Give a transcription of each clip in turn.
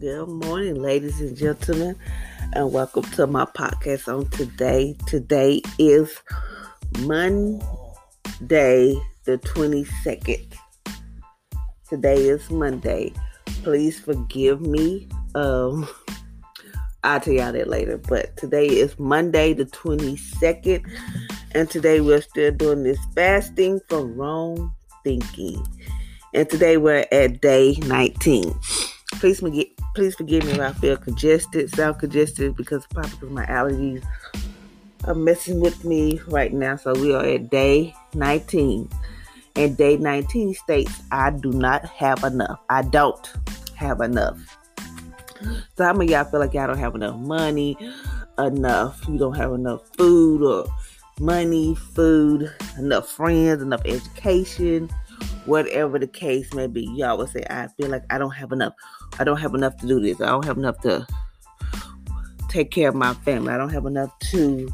Good morning, ladies and gentlemen, and welcome to my podcast on today. Today is Monday, the 22nd. Today is Monday. Please forgive me. Um, I'll tell y'all that later, but today is Monday, the 22nd, and today we're still doing this fasting from wrong thinking. And today we're at day 19. Please forgive, please forgive me if I feel congested, sound congested, because probably because my allergies are messing with me right now. So we are at day 19. And day 19 states, I do not have enough. I don't have enough. So how many y'all feel like y'all don't have enough money, enough, you don't have enough food or money, food, enough friends, enough education, whatever the case may be. Y'all would say, I feel like I don't have enough. I don't have enough to do this. I don't have enough to take care of my family. I don't have enough to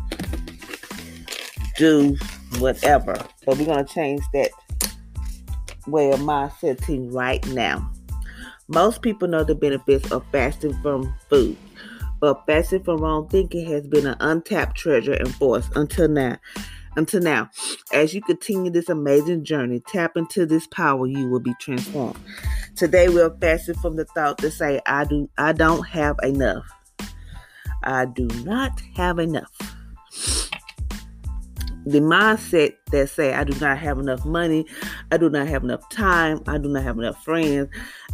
do whatever. But we're going to change that way of mindset team right now. Most people know the benefits of fasting from food, but fasting from wrong thinking has been an untapped treasure and force until now. Until now, as you continue this amazing journey, tap into this power, you will be transformed. Today we're fasting from the thought to say, I do I don't have enough. I do not have enough. The mindset that say I do not have enough money, I do not have enough time, I do not have enough friends,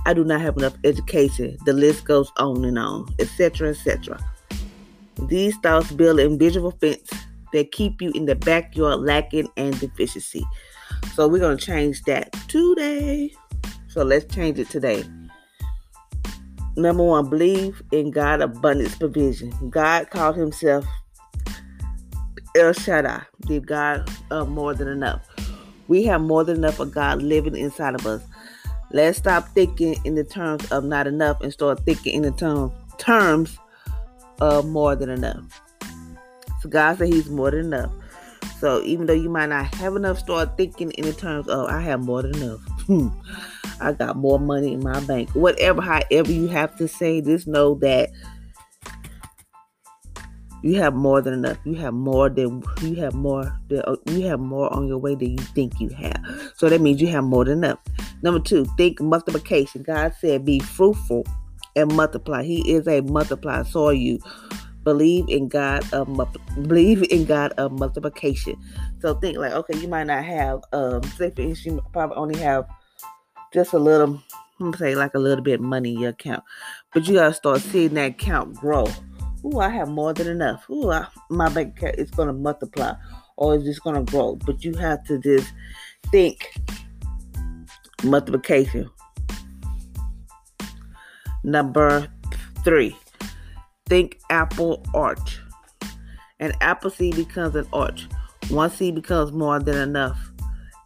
I do not have enough education. The list goes on and on, etc., etc. These thoughts build an invisible fence that keep you in the backyard lacking and deficiency. So we're going to change that today. So let's change it today. Number one, believe in God abundance provision. God called himself El Shaddai, the God of more than enough. We have more than enough of God living inside of us. Let's stop thinking in the terms of not enough and start thinking in the term, terms of more than enough. So God said He's more than enough. So even though you might not have enough, start thinking in the terms of I have more than enough. Hmm. I got more money in my bank. Whatever, however you have to say, just know that you have more than enough. You have more than you have more. Than, you have more on your way than you think you have. So that means you have more than enough. Number two, think multiplication. God said, "Be fruitful and multiply." He is a multiplier. So are you believe in God of believe in God of multiplication. So think like, okay, you might not have um say for instance, you probably only have just a little I'm say like a little bit money in your account. But you gotta start seeing that account grow. Ooh, I have more than enough. Ooh, I, my bank account is gonna multiply or it's just gonna grow. But you have to just think multiplication. Number three, Think apple arch. An apple seed becomes an arch. One seed becomes more than enough.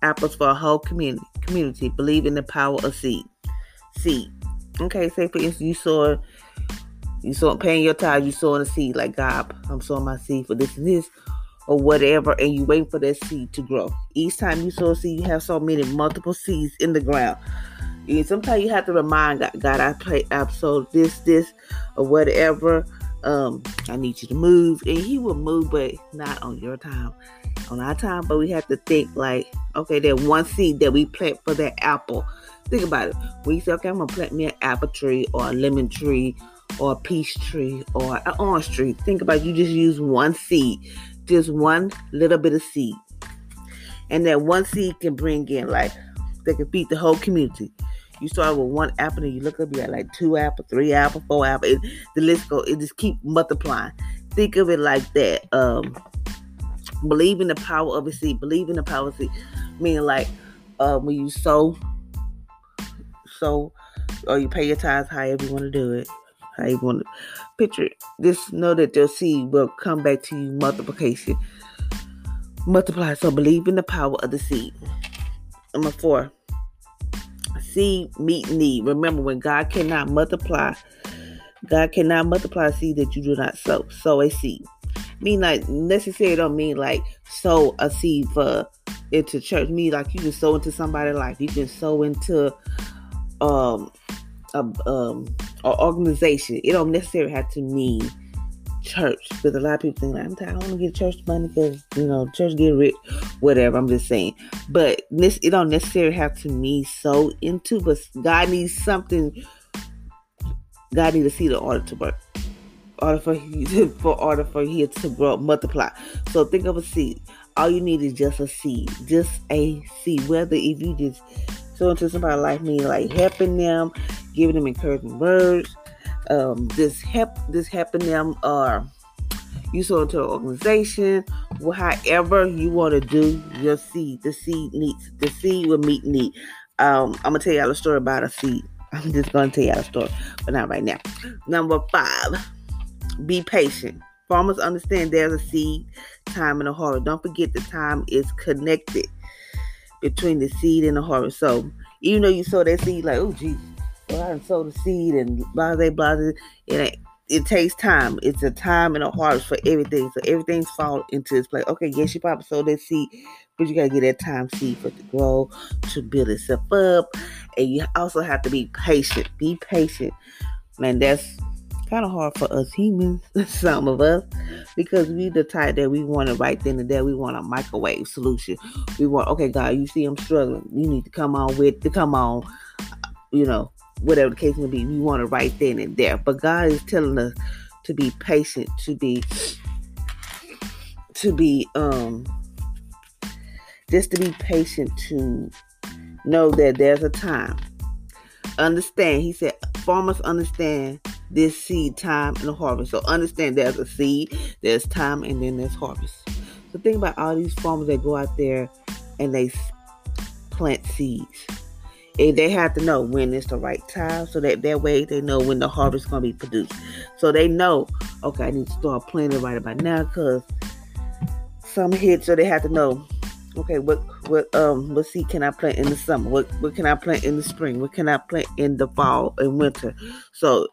Apples for a whole community. Community believe in the power of seed. Seed. Okay, say for instance you saw you saw paying your tithes, you sowing a seed like God, I'm sowing my seed for this and this or whatever, and you wait for that seed to grow. Each time you sow a seed, you have so many multiple seeds in the ground. And sometimes you have to remind God, God, I pray, I've sowed this, this, or whatever um, I need you to move. And he will move, but not on your time, on our time. But we have to think like, okay, that one seed that we plant for that apple. Think about it. We say, okay, I'm gonna plant me an apple tree or a lemon tree or a peach tree or an orange tree. Think about it. you just use one seed, just one little bit of seed. And that one seed can bring in like they can feed the whole community. You start with one apple and you look up, you got like two apple, three apple, four apple. It, the list go, it just keep multiplying. Think of it like that. Um, believe in the power of a seed. Believe in the power of a seed. Meaning like uh, when you sow, sow, or you pay your tithes, however you want to do it, how you want to picture it. Just know that your seed will come back to you multiplication. Multiply. So believe in the power of the seed. Number four, seed meet need. Remember, when God cannot multiply, God cannot multiply seed that you do not sow. Sow a seed. Mean like necessarily don't mean like sow a seed for into church. Mean like you can sow into somebody's life. You can sow into um a um an organization. It don't necessarily have to mean church because a lot of people think like, I'm tired. I want to get church money because you know church get rich, whatever. I'm just saying, but this it don't necessarily have to me so into. But God needs something. God needs to see the order to work. Order for for order for here to grow multiply. So think of a seed. All you need is just a seed, just a seed. Whether if you just sow into somebody like me, like helping them, giving them encouraging words um, this help this helping them or you sow into an organization, however you want to do your seed. The seed needs the seed will meet need. Um, I'm gonna tell y'all a story about a seed. I'm just gonna tell y'all a story, but not right now. Number five, be patient. Farmers understand there's a seed, time, and a harvest. Don't forget the time is connected between the seed and the harvest. So even though you sow that seed, like, oh Jesus, well, I sow the seed and blah blah blah. It it takes time. It's a time and a harvest for everything. So everything's fall into its place. Okay, yes, you probably sowed that seed, but you gotta get that time seed for it to grow, to build itself up, and you also have to be patient. Be patient, man. That's kind of hard for us humans, some of us, because we the type that we want it right then and there. We want a microwave solution. We want, okay, God, you see I'm struggling. You need to come on with to come on, you know, whatever the case may be, we want it right then and there. But God is telling us to be patient, to be to be um just to be patient to know that there's a time. Understand, he said farmers understand this seed time and the harvest. So understand there's a seed, there's time, and then there's harvest. So think about all these farmers that go out there and they plant seeds and they have to know when it's the right time so that that way they know when the harvest is going to be produced. So they know okay i need to start planting right about now because some hit so they have to know okay what what um what seed can i plant in the summer? What what can i plant in the spring? What can i plant in the fall and winter? So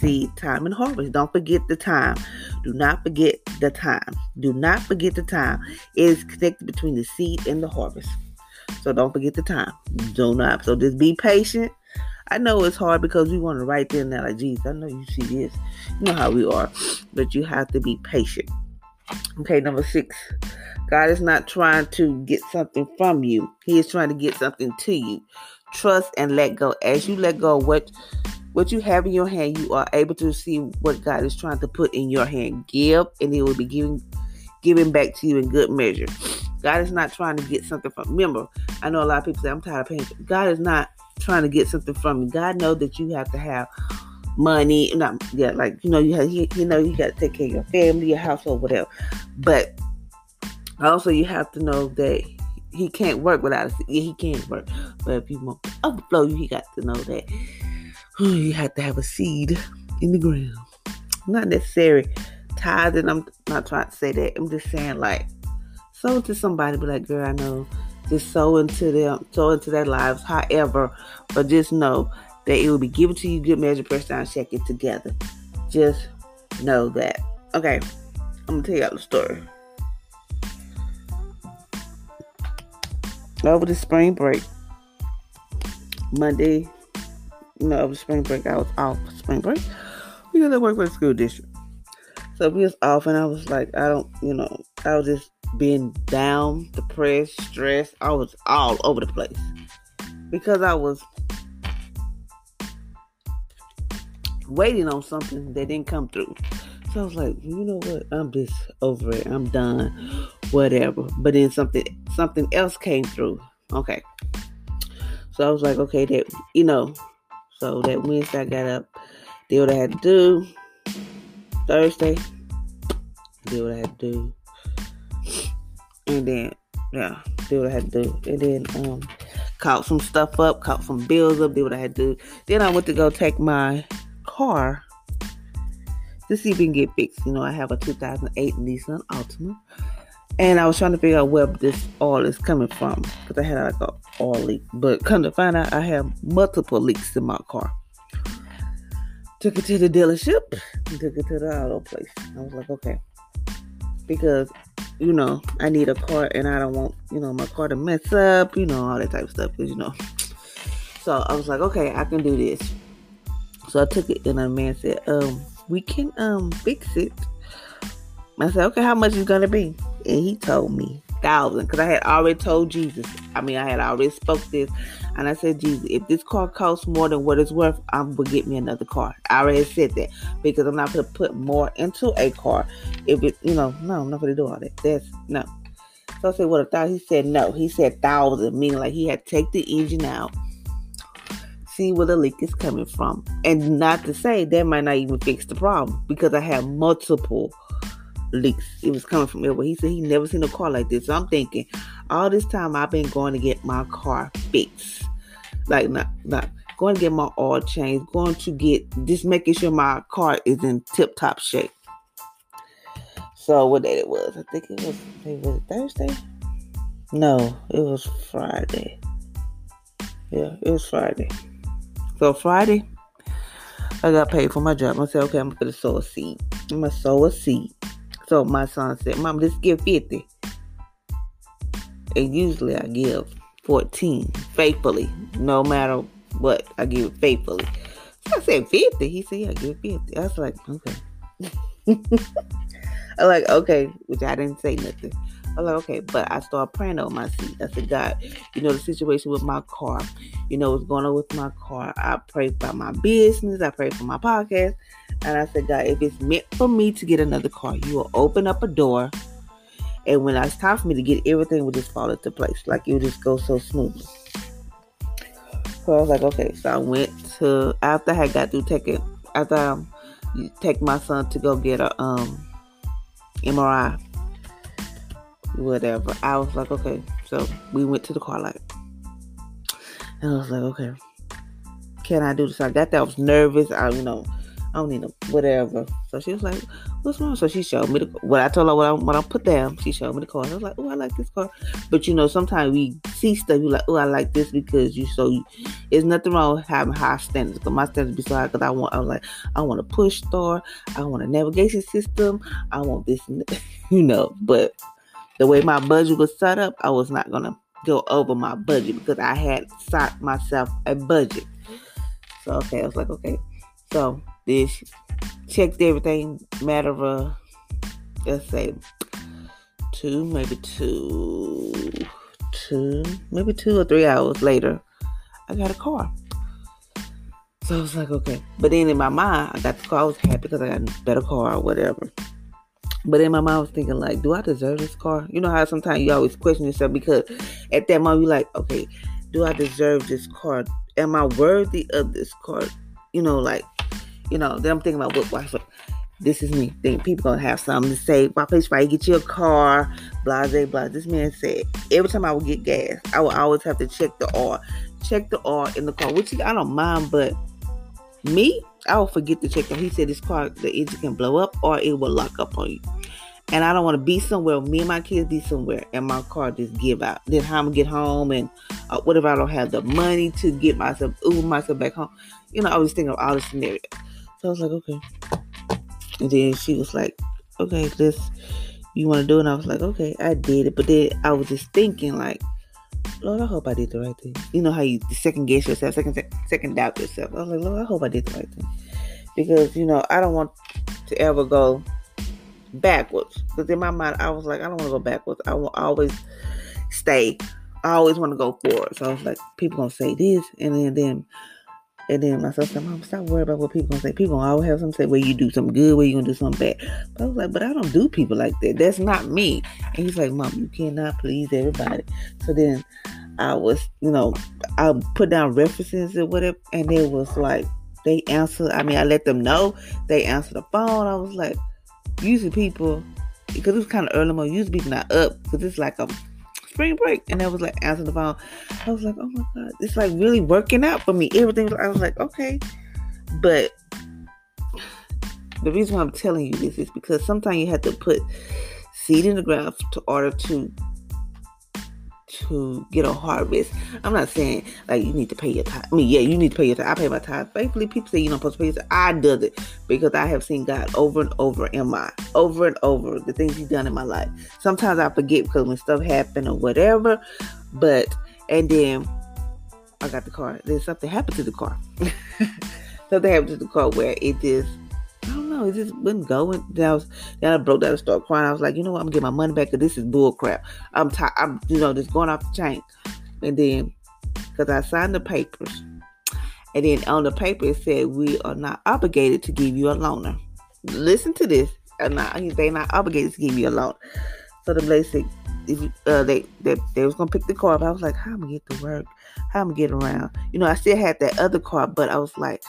seed time and harvest. Don't forget the time. Do not forget the time. Do not forget the time. It is connected between the seed and the harvest so don't forget the time. Do not. So just be patient. I know it's hard because we want to write there now like, geez, I know you see this. You know how we are. But you have to be patient. Okay, number six. God is not trying to get something from you. He is trying to get something to you. Trust and let go. As you let go what what you have in your hand, you are able to see what God is trying to put in your hand. Give, and He will be giving giving back to you in good measure. God is not trying to get something from. Remember, I know a lot of people say I'm tired of paying. God is not trying to get something from you. God knows that you have to have money. Not yeah, like you know you have you, know you got to take care of your family, your household, whatever. But also you have to know that he can't work without us. Yeah, he can't work, but if you want to overflow you, he got to know that you have to have a seed in the ground. Not necessary tithing. I'm not trying to say that. I'm just saying like sow to somebody, be like, girl, I know, just sow into them, sow into their lives. However, but just know that it will be given to you, good measure, press down, check it together. Just know that. Okay, I'm gonna tell y'all the story. Over the spring break, Monday, you know, over spring break, I was off spring break. We got to work with the school district. So we was off, and I was like, I don't, you know, I was just being down, depressed, stressed. I was all over the place because I was waiting on something that didn't come through. So I was like, you know what? I'm just over it. I'm done. Whatever. But then something something else came through. Okay. So I was like, okay, that you know. So that Wednesday I got up, did what I had to do. Thursday, did what I had to do. And then yeah, did what I had to do. And then um caught some stuff up, caught some bills up, did what I had to do. Then I went to go take my car to see if we can get fixed. You know, I have a 2008 Nissan Altima. And I was trying to figure out where this oil is coming from because I had like a oil leak. But come to find out, I have multiple leaks in my car. Took it to the dealership, took it to the auto place. I was like, okay, because you know I need a car and I don't want you know my car to mess up, you know all that type of stuff. Because you know, so I was like, okay, I can do this. So I took it, and the man said, um, we can um fix it. I said, okay, how much is gonna be? And he told me thousand because I had already told Jesus. I mean, I had already spoke this, and I said, Jesus, if this car costs more than what it's worth, I'm gonna get me another car. I already said that because I'm not gonna put more into a car. If it, you know, no, I'm not gonna do all that. That's no. So I said, what a thousand? He said no. He said thousand, meaning like he had take the engine out see where the leak is coming from. And not to say that might not even fix the problem because I have multiple leaks. It was coming from everywhere. He said he never seen a car like this. So I'm thinking, all this time I've been going to get my car fixed. Like not not going to get my oil changed, going to get just making sure my car is in tip top shape. So what day it was? I think it was it was Thursday? No, it was Friday. Yeah, it was Friday. So Friday, I got paid for my job. I said, okay, I'm gonna sow a seed. I'm gonna sow a seed. So my son said, Mom, let's give 50. And usually I give 14 faithfully, no matter what. I give faithfully. So I said 50. He said, Yeah, give 50. I was like, okay. I'm like, okay, which I didn't say nothing. I was like, okay, but I started praying on my seat. I said, God, you know the situation with my car. You know what's going on with my car. I pray about my business. I pray for my podcast. And I said, God, if it's meant for me to get another car, you will open up a door. And when it's time for me to get everything will just fall into place. Like it will just go so smoothly. So I was like, okay. So I went to after I got through taking after I um, take my son to go get a um MRI whatever. I was like, okay. So we went to the car light. And I was like, okay, can I do this? I got that. I was nervous. I, you know, I don't need no whatever. So she was like, what's wrong? So she showed me the what I told her what I, what I put down. She showed me the car. I was like, oh, I like this car. But you know, sometimes we see stuff. You like, oh, I like this because you so. There's nothing wrong with having high standards. But my standards be so high because I want. I'm like, I want a push start. I want a navigation system. I want this, you know. But the way my budget was set up, I was not gonna go over my budget because I had set myself a budget. So okay, I was like, okay. So this checked everything, matter of uh, let's say two, maybe two, two, maybe two or three hours later, I got a car. So I was like, okay. But then in my mind, I got the car. I was happy because I got a better car or whatever. But in my mind, I was thinking, like, do I deserve this car? You know how sometimes you always question yourself because at that moment, you're like, okay, do I deserve this car? Am I worthy of this car? You know, like, you know, then I'm thinking about what, why, this is me. Think people gonna have something to say. Why place you get you a car? Blah blah. This man said every time I would get gas, I would always have to check the oil, check the oil in the car, which I don't mind, but me, I will forget to check them. He said this car, the engine can blow up or it will lock up on you. And I don't want to be somewhere, me and my kids be somewhere, and my car just give out. Then how I'm gonna get home, and uh, what if I don't have the money to get myself, Uber myself back home? You know, I was thinking of all the scenarios. So I was like, okay. And then she was like, okay, this, you want to do it? And I was like, okay, I did it. But then I was just thinking, like, Lord, I hope I did the right thing. You know how you second guess yourself, second second doubt yourself. I was like, Lord, I hope I did the right thing. Because, you know, I don't want to ever go backwards. Because in my mind, I was like, I don't want to go backwards. I will always stay. I always want to go forward. So I was like, people gonna say this, and then then and then my sister said, Mom, stop worrying about what people gonna say. People gonna always have something say where you do something good, where you gonna do something bad. But I was like, but I don't do people like that. That's not me. And he's like, Mom, you cannot please everybody. So then I was, you know, I put down references and whatever, and it was like they answer. I mean, I let them know they answer the phone. I was like, usually people, because it was kind of early morning. Usually people not up because it's like a spring break. And I was like answering the phone. I was like, oh my God, it's like really working out for me. Everything, I was like, okay. But the reason why I'm telling you this is because sometimes you have to put seed in the ground to order to to get a harvest. I'm not saying like you need to pay your tithe. I mean, yeah, you need to pay your tithe. I pay my tithe faithfully. People say you're not supposed to pay your tithe. I does it because I have seen God over and over in my over and over the things He's done in my life. Sometimes I forget because when stuff happen or whatever, but and then I got the car. Then something happened to the car. something happened to the car where it just know. It just wouldn't go. And then I was, then I broke down and started crying. I was like, you know what? I'm gonna get my money back because this is bull crap. I'm tired. I'm, you know, just going off the chain. And then, because I signed the papers, and then on the paper it said we are not obligated to give you a loaner. Listen to this. Not, they're not obligated to give you a loan. So the lady said, uh, they, they they was gonna pick the car up. I was like, how am I gonna get to work? How am I gonna get around? You know, I still had that other car, but I was like,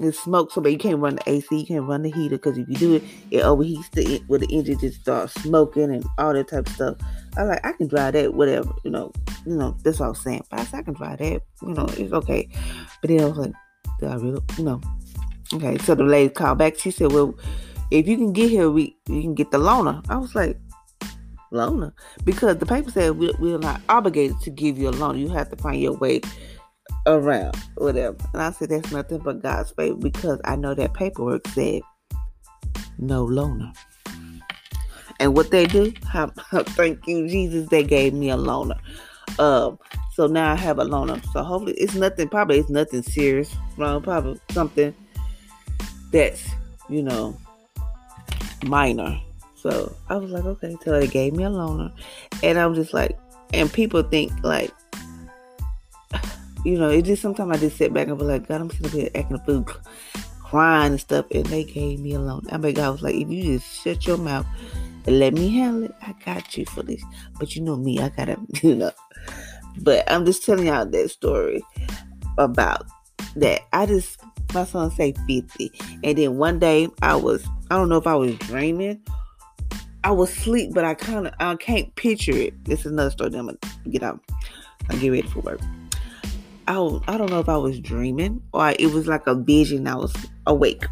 it's smoke so bad you can't run the AC, you can't run the heater because if you do it, it overheats the with the engine just starts smoking and all that type of stuff. I like I can drive that, whatever, you know, you know, that's what I was saying. But I, said, I can drive that, you know, it's okay. But then I was like, do I really you know? Okay, so the lady called back, she said, Well, if you can get here, we you can get the loaner. I was like, loaner? Because the paper said we, we're not obligated to give you a loan. You have to find your way around, whatever. And I said, that's nothing but God's favor because I know that paperwork said no loaner. And what they do, thank you, Jesus, they gave me a loaner. Um, so now I have a loaner. So hopefully it's nothing, probably it's nothing serious, wrong, probably something that's, you know, minor. So I was like, okay, so they gave me a loaner. And I'm just like, and people think like, you know, it just sometimes I just sit back and be like, God, I'm sitting here acting a fool, crying and stuff, and they gave me alone. I mean, God was like, if you just shut your mouth and let me handle it, I got you for this. But you know me, I gotta, you know. But I'm just telling y'all that story about that. I just my son say 50, and then one day I was, I don't know if I was dreaming. I was asleep, but I kind of I can't picture it. This is another story. I'm gonna get out. I get ready for work. I, I don't know if I was dreaming or it was like a vision. I was awake.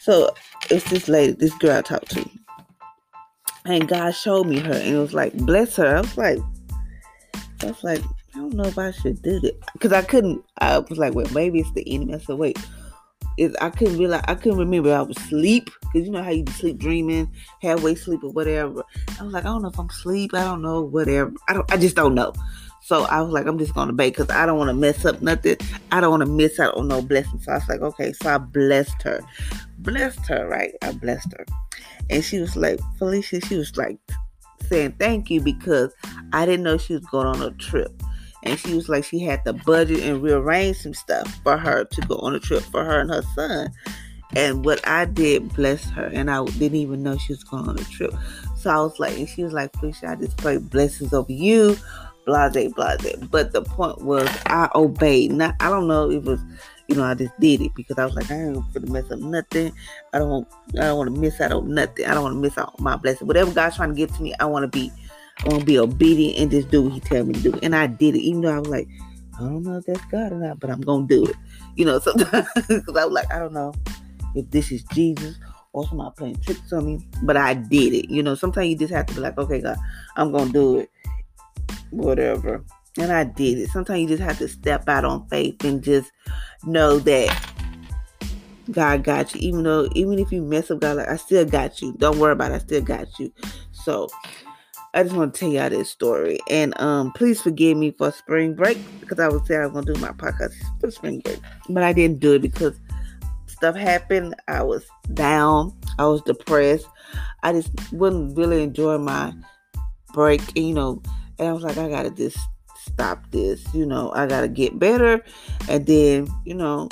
So it's this lady, this girl I talked to. And God showed me her and it was like, bless her. I was like, I was like, I don't know if I should do that. Because I couldn't, I was like, well, maybe it's the enemy. I said, wait. Is I couldn't realize I couldn't remember I was asleep because you know how you sleep dreaming, halfway sleep or whatever. I was like, I don't know if I'm sleep, I don't know, whatever. I don't I just don't know. So I was like, I'm just gonna bake because I don't want to mess up nothing. I don't want to miss out on no blessing. So I was like, okay. So I blessed her, blessed her, right? I blessed her, and she was like, Felicia, she was like saying thank you because I didn't know she was going on a trip. And she was like, she had to budget and rearrange some stuff for her to go on a trip for her and her son. And what I did bless her, and I didn't even know she was going on a trip. So I was like, and she was like, Felicia, I just pray blessings over you, blase, blase. But the point was, I obeyed. Not, I don't know. If it was, you know, I just did it because I was like, I ain't gonna mess up nothing. I don't, I don't want to miss out on nothing. I don't want to miss out on my blessing. Whatever God's trying to give to me, I want to be, I want to be obedient and just do what He tell me to do. And I did it, even though I was like, I don't know if that's God or not, but I'm gonna do it. You know, sometimes because I was like, I don't know if this is Jesus or somebody playing tricks on me, but I did it. You know, sometimes you just have to be like, okay, God, I'm gonna do it whatever. And I did it. Sometimes you just have to step out on faith and just know that God got you. Even though, even if you mess up, God, like, I still got you. Don't worry about it. I still got you. So, I just want to tell y'all this story. And um, please forgive me for spring break because I was saying I was going to do my podcast for spring break. But I didn't do it because stuff happened, I was down. I was depressed. I just wouldn't really enjoy my break, you know. And I was like, I gotta just stop this, you know. I gotta get better, and then, you know,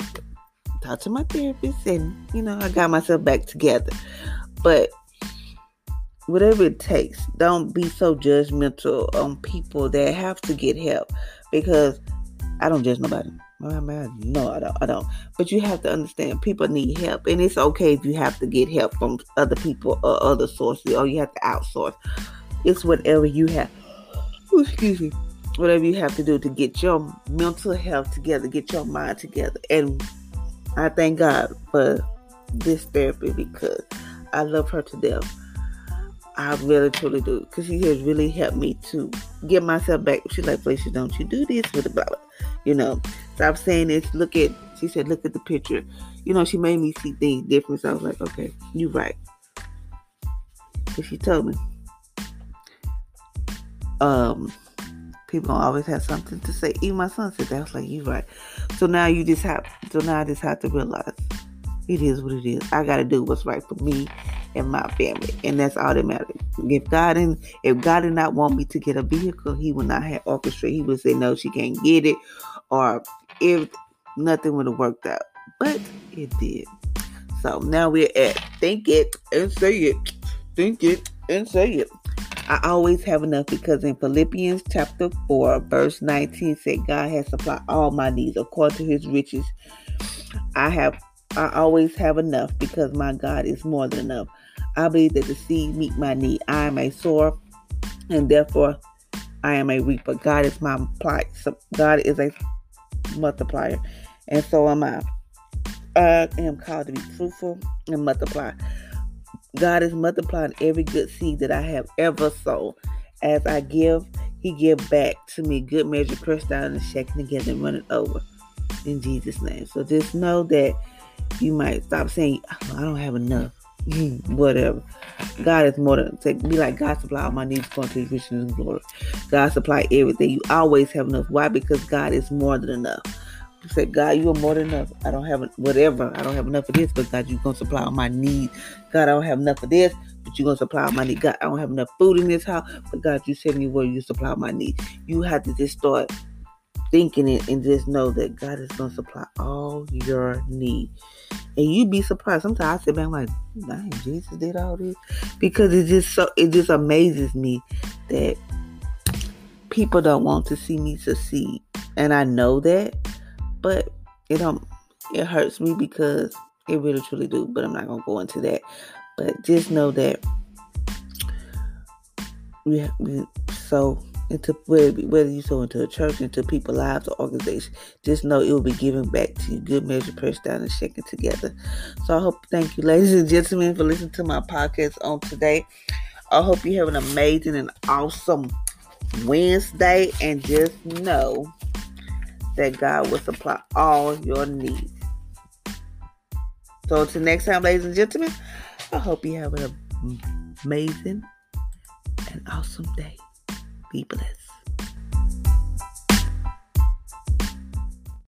talk to my therapist, and you know, I got myself back together. But whatever it takes, don't be so judgmental on people that have to get help because I don't judge nobody. No, I don't. I don't. But you have to understand people need help, and it's okay if you have to get help from other people or other sources, or you have to outsource. It's whatever you have. Excuse me. Whatever you have to do to get your mental health together, get your mind together, and I thank God for this therapy because I love her to death. I really truly do because she has really helped me to get myself back. She's like, Felicia, don't you do this with the blah. You know, stop saying this. Look at, she said, look at the picture. You know, she made me see things different. So I was like, okay, you're right. Because she told me, um, people don't always have something to say. Even my son said that. I was like, you're right. So now you just have, so now I just have to realize it is what it is. I got to do what's right for me and my family, and that's all that matters. If God and if God did not want me to get a vehicle, He would not have orchestrated. He would say no, she can't get it, or if nothing would have worked out. But it did. So now we're at think it and say it, think it and say it. I always have enough because in Philippians chapter 4, verse 19 said, God has supplied all my needs according to his riches. I have I always have enough because my God is more than enough. I believe that the seed meet my need. I am a sower, and therefore I am a reaper. God is my supply. God is a multiplier, and so am I. I am called to be fruitful and multiply. God is multiplying every good seed that I have ever sown. As I give, He give back to me good measure, pressed down and shaken together and running over. In Jesus' name. So just know that you might stop saying, oh, I don't have enough. Whatever. God is more than take be like God supply all my needs according to his riches and glory. God supply everything. You always have enough. Why? Because God is more than enough. You say, God, you are more than enough. I don't have whatever. I don't have enough of this, but God, you're gonna supply all my needs. God, I don't have enough of this, but you're gonna supply all my needs. God, I don't have enough food in this house, but God, you said me where you supply my needs. You have to just start thinking it and just know that God is gonna supply all your needs. And you'd be surprised. Sometimes I sit back like, dang, Jesus did all this. Because it just so it just amazes me that people don't want to see me succeed. And I know that, but it don't it hurts me because it really truly do. But I'm not gonna go into that. But just know that we, we so into whether you sow into a church, into people's lives or organization, just know it will be given back to you. Good measure, pressed down and shaken together. So I hope, thank you, ladies and gentlemen, for listening to my podcast on today. I hope you have an amazing and awesome Wednesday, and just know that God will supply all your needs. So until next time, ladies and gentlemen, I hope you have an amazing and awesome day. Be blessed.